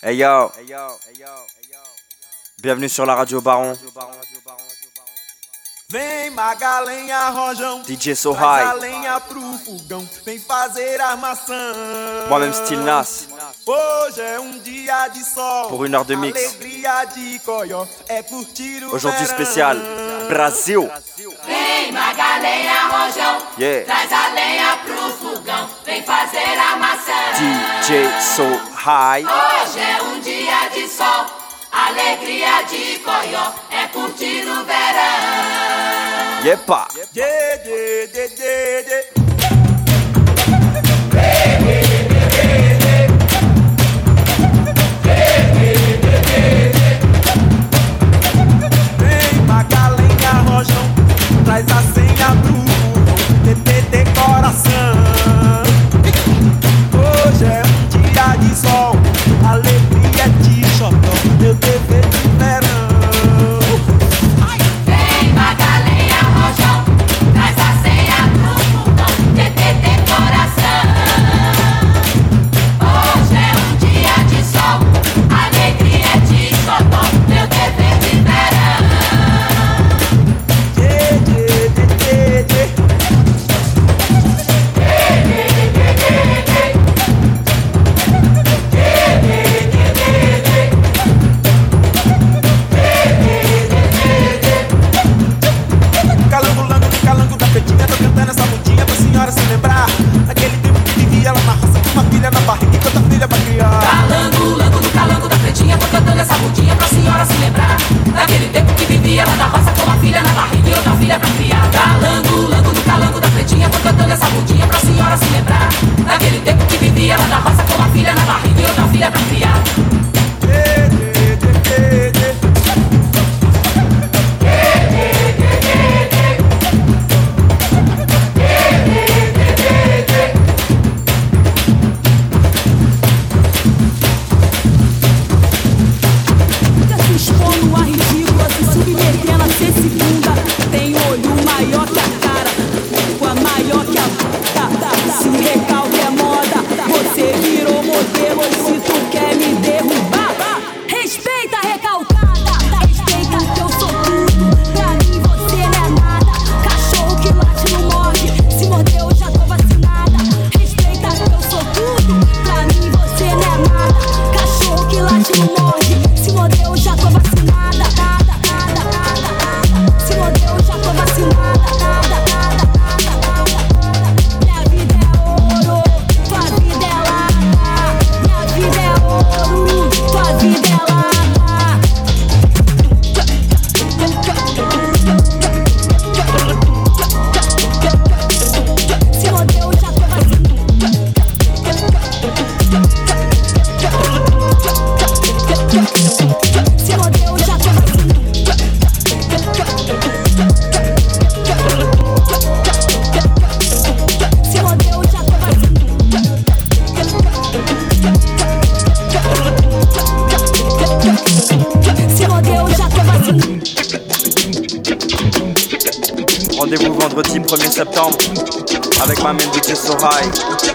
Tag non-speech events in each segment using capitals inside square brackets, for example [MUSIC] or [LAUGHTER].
Hey yo. Hey, yo. hey yo. Bienvenue sur la radio Baron. Vem magalenha rojão, DJ So High, a pro fogão, vem fazer armação. Moi-même Style Nas. Hoje é um dia de sol, pour une heure de mix. Alegria de coió, é curtir o Aujourd'hui spécial, Brasil. Vem magalenha rojão, yeah. traz a lenha pro fogão, vem fazer armação. DJ So High. high. Hoje é um dia de sol, alegria de coió, é curtir o verão. Epa! Yeah, yeah, yeah. Traz a senha pro TPT coração song.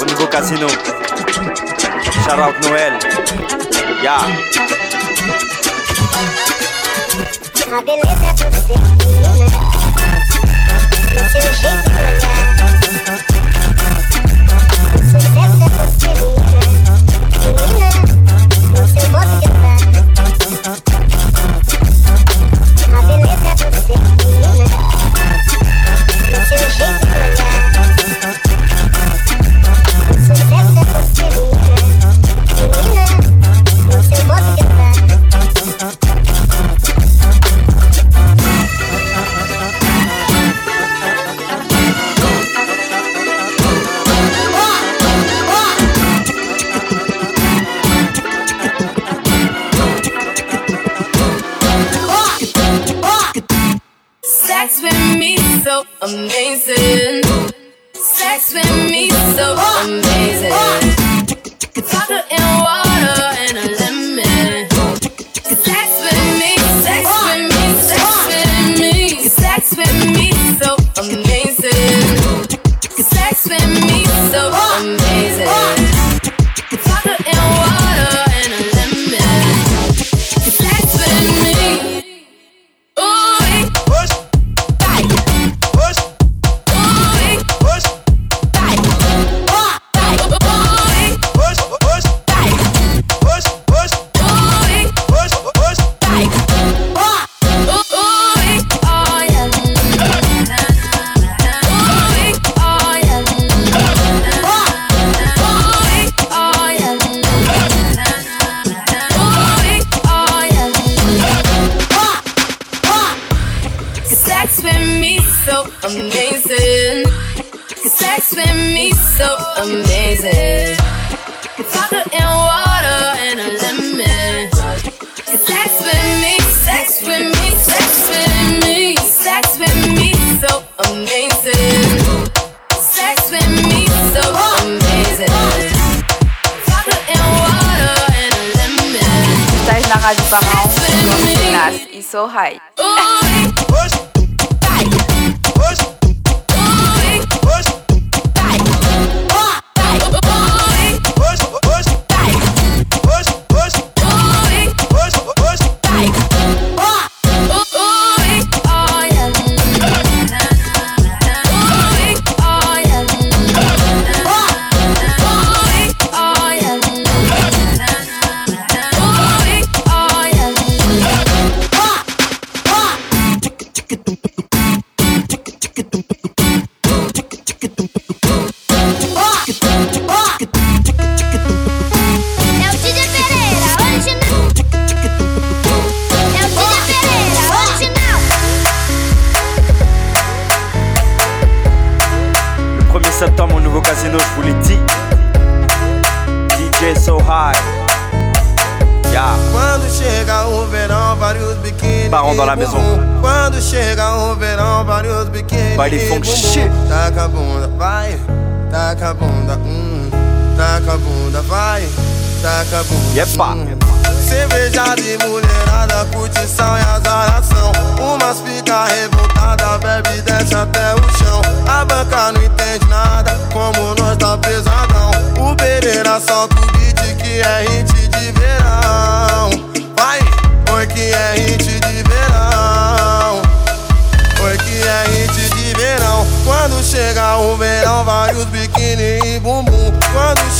au nouveau casino. Shout out Noël. Yeah.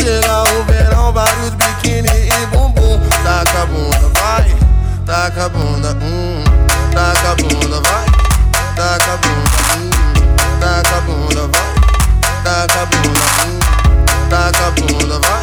Chega o verão, vários biquíni e bumbum. Taca a bunda, vai. Taca a bunda, hum. Taca a bunda, vai. Taca a bunda, hum. Taca a bunda, vai. Taca a bunda, hum. Taca a bunda, vai.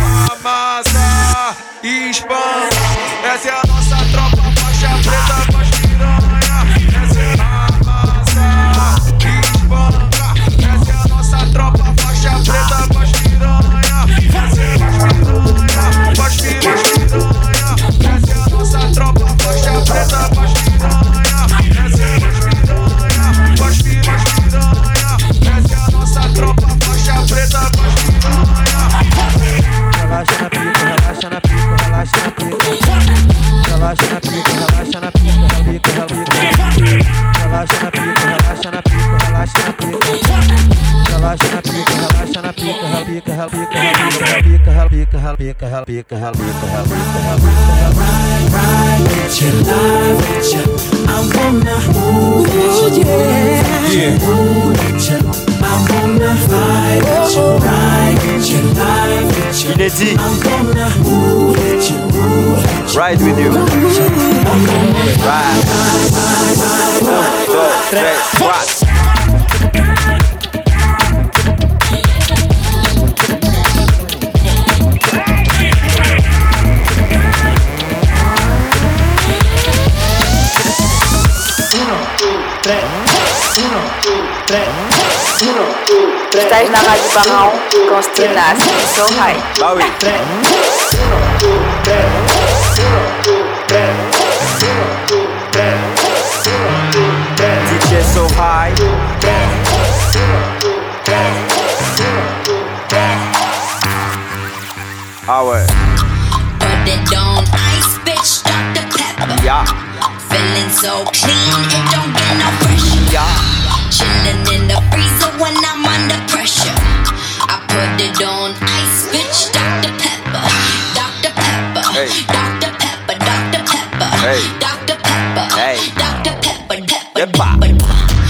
pica rala, pica rala, pica rala, pica rala, pica rala. Ride, ride with you, lie with you. I wanna move with you, yeah. Move with you. I wanna fight with you, ride with you, lie with you. I'm dit. I wanna move with you, ride with you. Ride with you. Ride. Ride, ride, ride, ride. Un, deux, trois, quatre. Jesteś na hali bangą, gosty nas, słuchaj. Mały. Życie słuchaj. Our Put it on ice, bitch, Dr. Pepper. Yeah. Feeling so clean, it don't get no fresh. Yeah pressure. I put it on ice, bitch, Dr. Pepper. Dr. Pepper. Hey. Dr. Pepper, Dr. Pepper. Hey. Dr. Pepper. Hey. Dr. Pepper, Pepper, Yepa. Pepper. Chillin'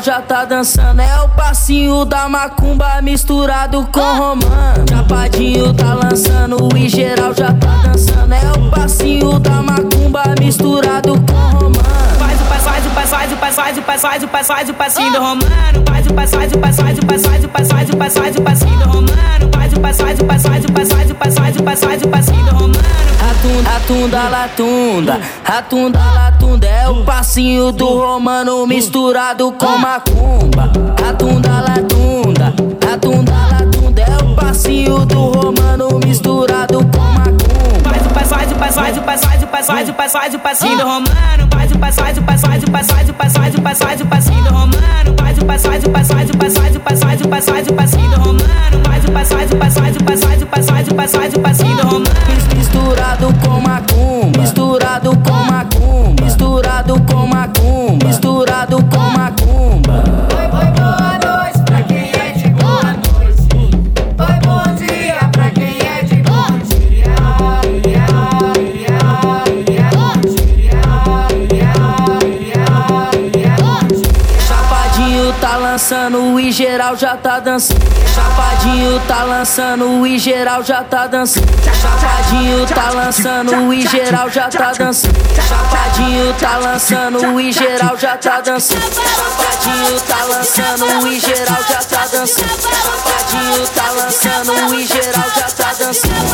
geral já tá dançando. É o passinho da macumba misturado com romano. Chapadinho tá lançando e geral já tá dançando. É o passinho da macumba misturado com romano. Faz o passo, faz o passo, faz o passo, faz o passo, faz o passo, faz o passinho do romano. Faz o passo, faz o passo, faz o passo, faz o passo, faz o passinho do romano. Faz o passo, faz o passo, faz o passo, faz o passo, faz o passo, Ratunda, latunda, ratunda, latunda é o passinho do romano misturado com macumba. Ratunda, latunda, ratunda, latunda é o passinho do romano misturado com macumba. Faz o passo, faz o passo, faz o passo, faz o passo, faz o passo, faz o passinho do romano. Faz o passo, faz o passo, faz o passo, faz o passo, faz o passo, faz o passinho do romano. Faz o passo, faz o passo, faz o passo, faz o passo, faz o passo, faz o passinho do romano. Faz o passo, faz o passo, faz o passo, faz o passo, faz o passo, faz o passinho do romano. Mis- Misturado com macumba, geral já tá dançando. Chapadinho tá lançando e geral já tá dançando. Chapadinho tá lançando e geral já tá dançando. Chapadinho tá lançando e geral já tá dançando. Chapadinho tá lançando e geral já tá dançando. Chapadinho tá lançando e geral já tá dançando.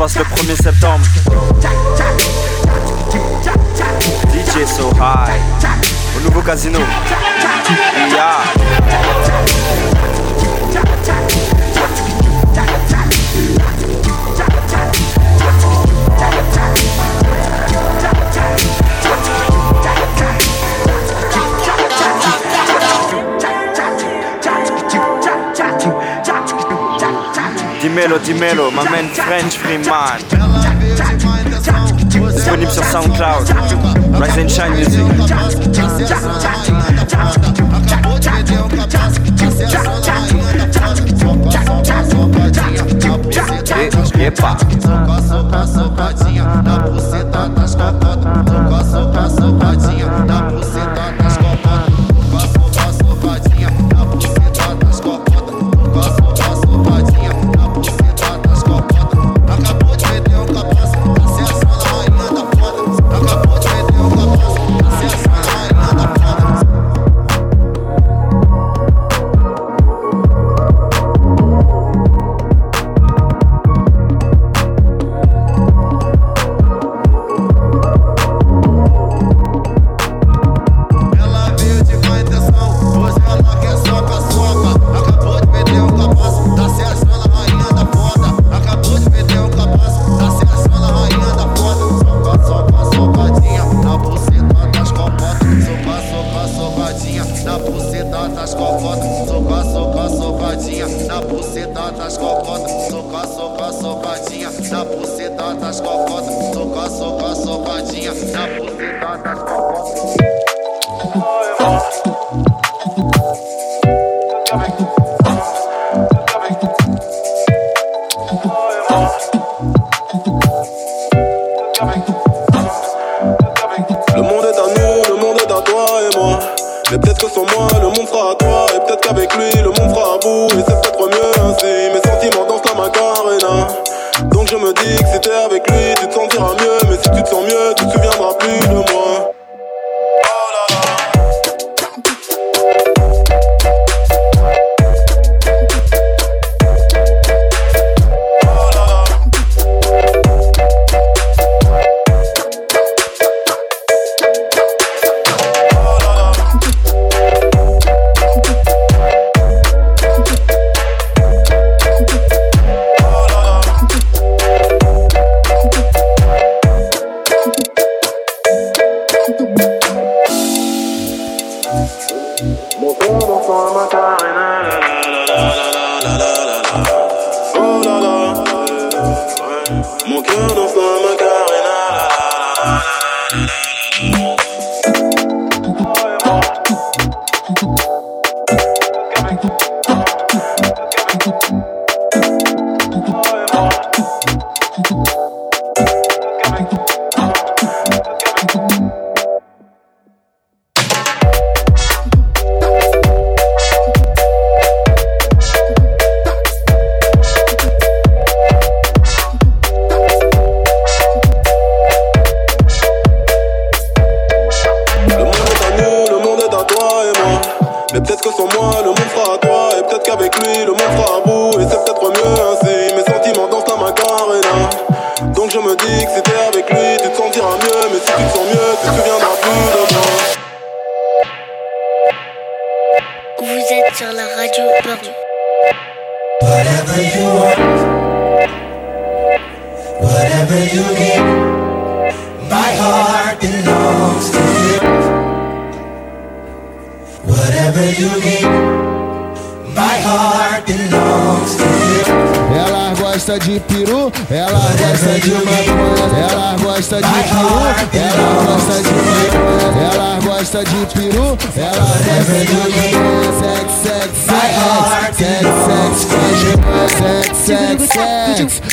passe le 1er septembre. DJ So High, au nouveau casino. Dimelo, Dimelo, my man French Freeman. Disponible sur Soundcloud, Rise and Shine Music. E, epa. Soca, soca, socadinha na buceta das copotas. Soca, soca, socadinha na buceta das copotas.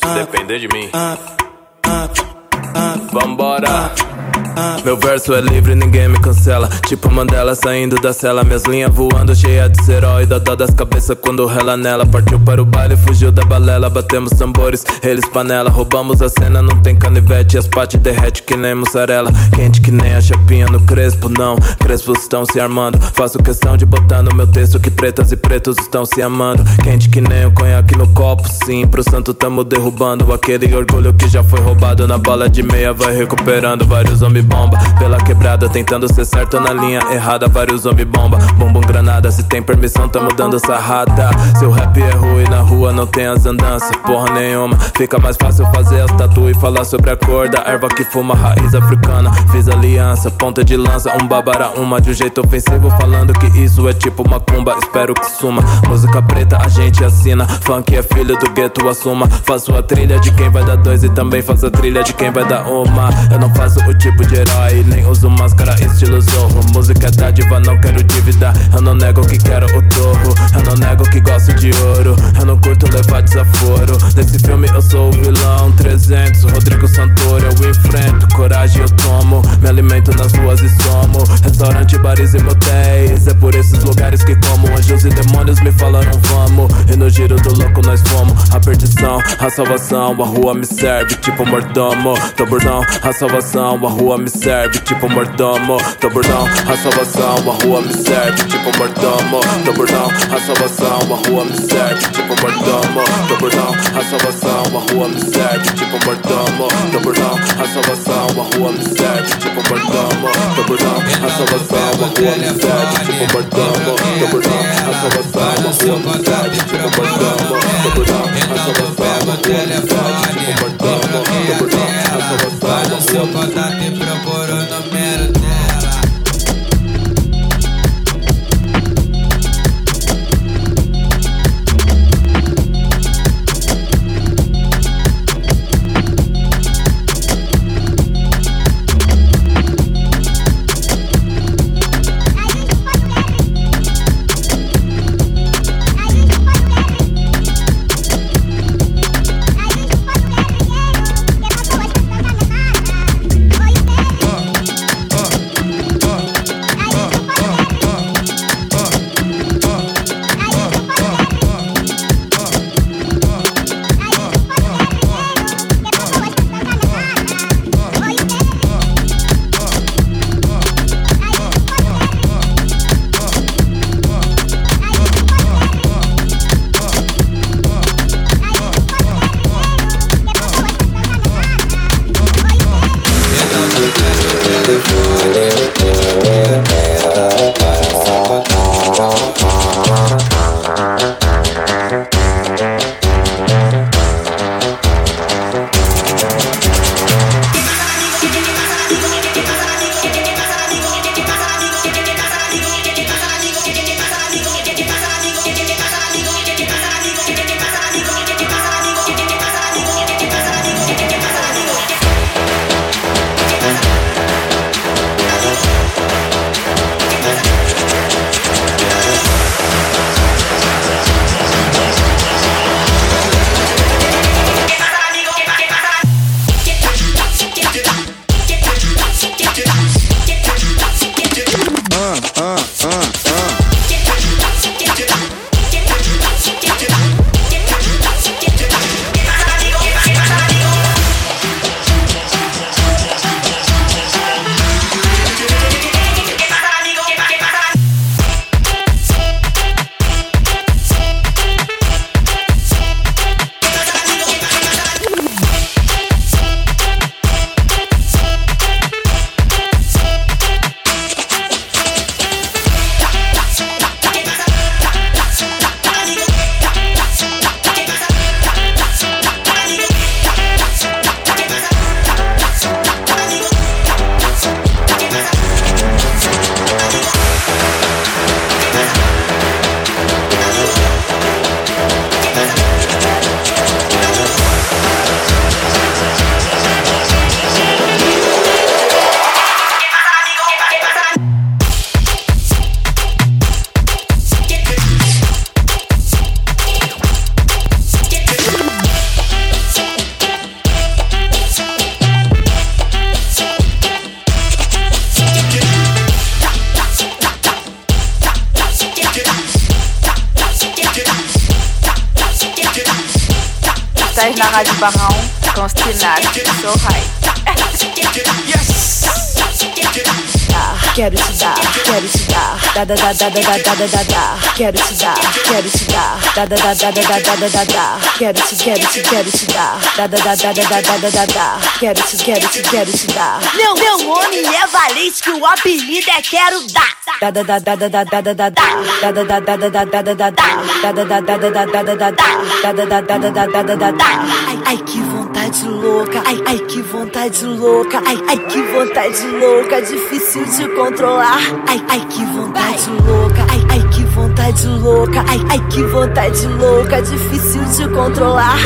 Se depender de mim. Vambora! Meu verso é livre, ninguém me cancela. Tipo Mandela saindo da cela, minhas linhas voando, cheia de herói. Dá dó das cabeças quando rela nela. Partiu para o baile, fugiu da balela. Batemos tambores, eles panela. Roubamos a cena, não tem canivete. As pates derrete que nem mussarela. Quente que nem a chapinha no crespo, não. Crespos estão se armando. Faço questão de botar no meu texto que pretas e pretos estão se amando. Quente que nem o conhaque no copo, sim. Pro santo tamo derrubando aquele orgulho que já foi roubado. Na bala de meia vai recuperando vários homens bomba. Pela quebrada, tentando ser certo na linha errada Vários homem bomba, bombom granada Se tem permissão, tamo dando sarrada. Seu rap é ruim, na rua não tem as andanças Porra nenhuma, fica mais fácil fazer as tatu E falar sobre a cor da erva que fuma Raiz africana, fiz aliança Ponta de lança, um babara uma De um jeito ofensivo, falando que isso é tipo macumba Espero que suma, música preta a gente assina Funk é filho do gueto, assuma. Faço a trilha de quem vai dar dois E também faço a trilha de quem vai dar uma. Eu não faço o tipo de Nem uso máscara estilo zorro. Música é dádiva, não quero dívida. Eu não nego que quero o torro. Eu não nego que gosto de ouro. Eu não curto levar desaforo. Nesse filme eu sou o vilão. 300, Rodrigo Santoro eu enfrento. Coragem eu tomo. Me alimento nas ruas e somo. Restaurante, bares e motéis. É por esses lugares que como. Anjos e demônios me falaram vamos E no giro do louco nós fomos. A perdição, a salvação. A rua me serve tipo mordomo. Tô bordão, a salvação. A rua me serve tipo mordomo Tô bordão, a salvação A rua me serve tipo mordomo Tô bordão, a salvação A rua me serve tipo mordomo Tô bordão, a salvação A rua me serve tipo mordomo Tô bordão, a salvação A rua me serve tipo mordomo Tô bordão, a salvação A rua me serve tipo mordomo Tô bordão, a salvação A na Rádio Barrão, com Stinassi, sou high. Quero te dar, quero te dar, da da da da da da da da da da. Quero te dar, quero te dar, da da da da da da da da da da. Quero te, quero te, quero te dar, da da da da da da da da da da. Quero te, quero te, quero te dar. Meu, meu nome é Valente, que o apelido é Quero Dar. Ai, ai, que vontade louca, ai, ai, que vontade louca, ai, ai, que vontade louca, difícil de controlar. Ai, ai, que vontade louca, vontade louca, ai, ai que vontade louca, difícil de controlar.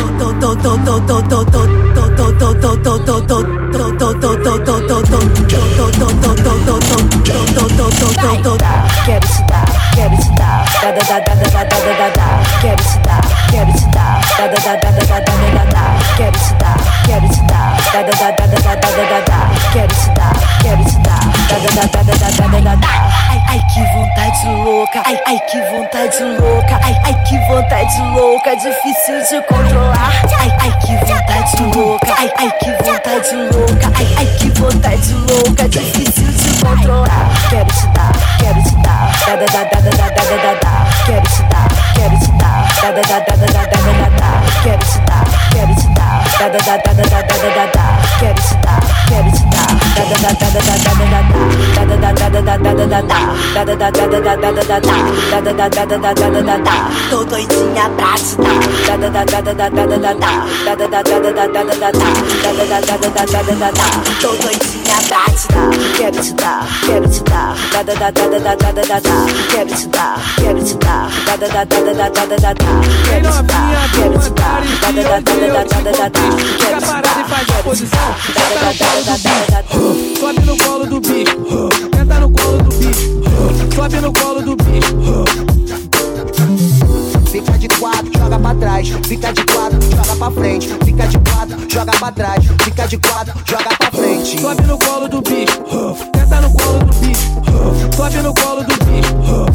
Quero te dar, quero te dar, da da da da da da da da. Quero te dar, quero te dar, da da da da da da da da da. Quero te dar, quero te dar, da da da da da da da da da. Quero te dar, quero te dar, da da da da da da da da. Ai ai que vontade louca, ai ai que vontade louca, ai ai que vontade louca, difícil de controlar. Ai ai que vontade louca, ai ai que vontade louca, ai ai que vontade louca, difícil de controlar. Quero te dar, quero te dar, da da da da da da da da. Quero te dar, quero te dar, da da da da da da da da da. Quero te dar, quero te dar, da da da da da da da da da. Te dar, quero te dar. Tô doidinha pra te dar. da da da da dar. da da dar, da da dar. da da dar, da da dar. da da dar, da da dar. da da da da da da do bicho, sobe no colo do bicho, senta no colo do bicho, sobe no colo do bicho. Fica de quatro, joga pra trás, fica de quatro, joga pra frente, fica de quatro, joga pra trás, fica de quatro, joga pra frente. Sobe no colo do bicho, senta no colo do bicho, sobe no colo do bicho.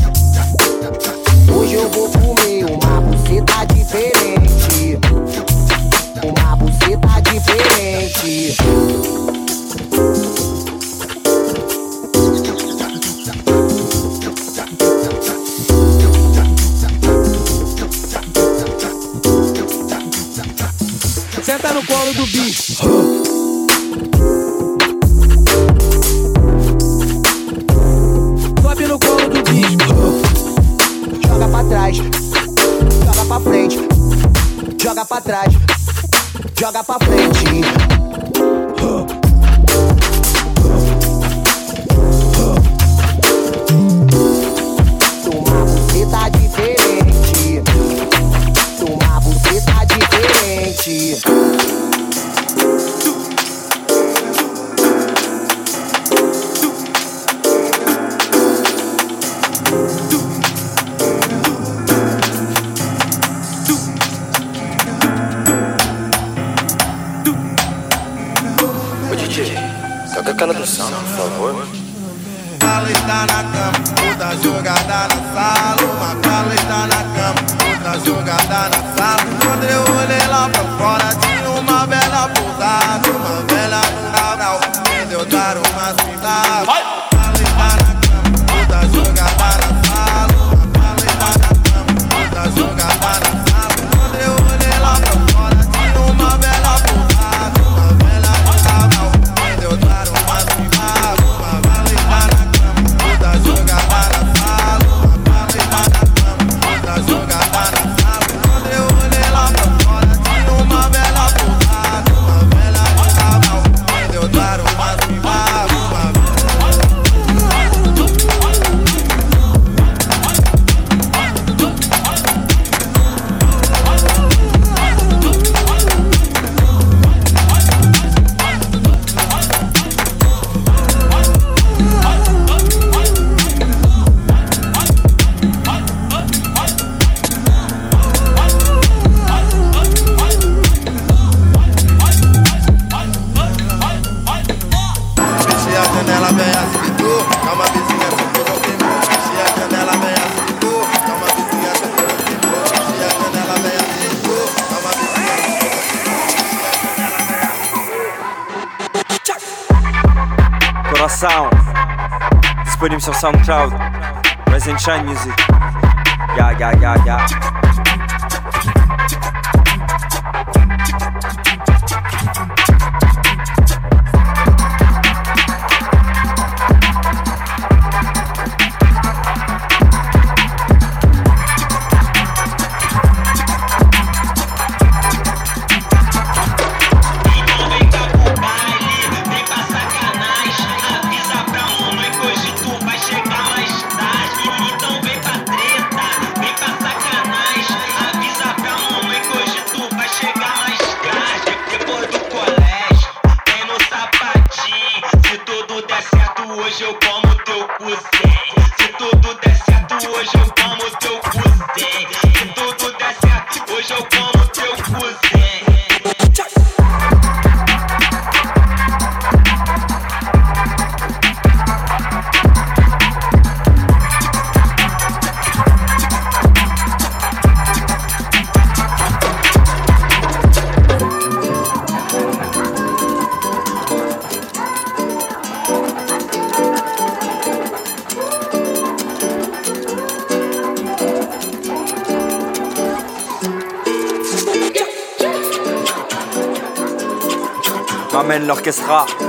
Aquela do samba, por favor. Paleta na cama, outra jogada na sala. Uma paleta na cama, outra jogada na sala. Quando eu olhei lá pra fora, tinha uma bela pousada. Uma velha rural, me deu dar uma cidade. Disponible sur SoundCloud. Resident Shine Music. Ya, ya, ya, ya. L'orchestra.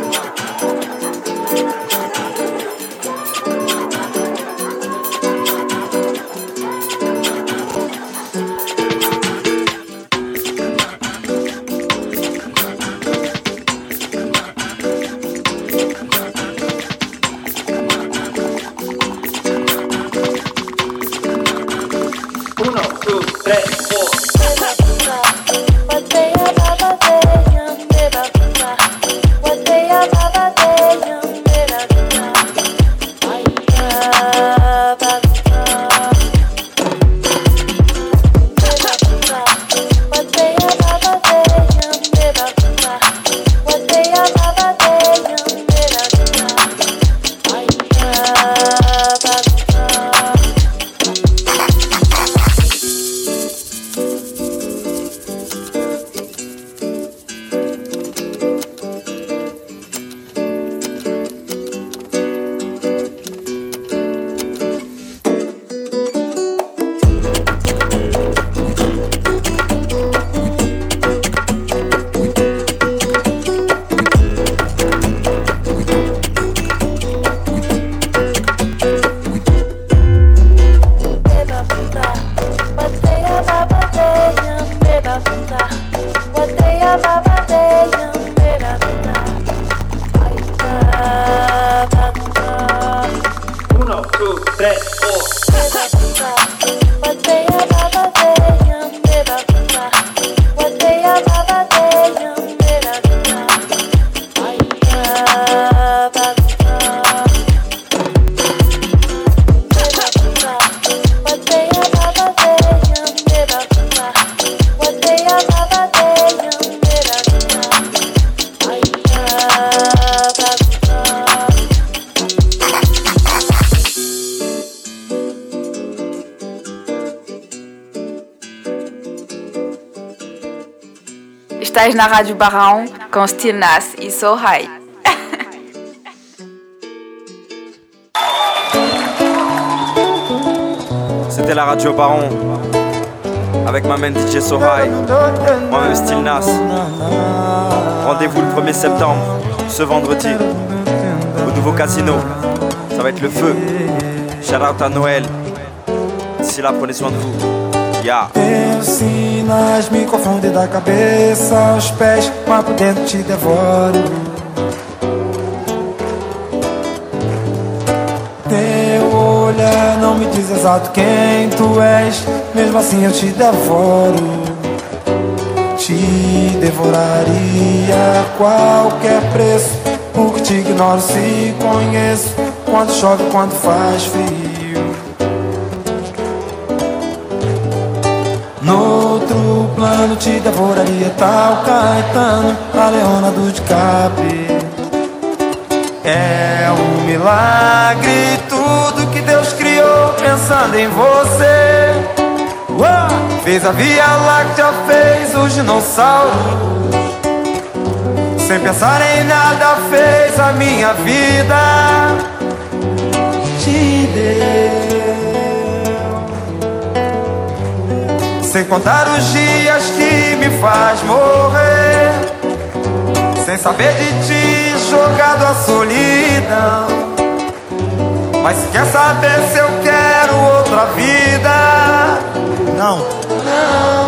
Estás na Rádio Barrão com Nas e So High. [LAUGHS] C'était la radio Baron. Avec ma main DJ Sohai. Moi-même Still Nas. Rendez-vous le 1er septembre, ce vendredi, au nouveau casino. Ça va être le feu. Shout out à Noël. D'ici là, prenez soin de vous. Yeah. Ensinas me confunde da cabeça aos pés, mas por dentro te devoro. Teu olhar não me diz exato quem tu és, mesmo assim eu te devoro. Te devoraria a qualquer preço, porque te ignoro se conheço. Quando chove, quando faz frio. Noutro plano te devoraria tal Caetano, a Leona do DiCaprio. É um milagre tudo que Deus criou pensando em você. Uau! Fez a Via Láctea, fez os dinossauros. Sem pensar em nada fez a minha vida Te deu Sem contar os dias que me faz morrer. Sem saber de ti jogado à solidão. Mas quer saber se eu quero outra vida? Não, não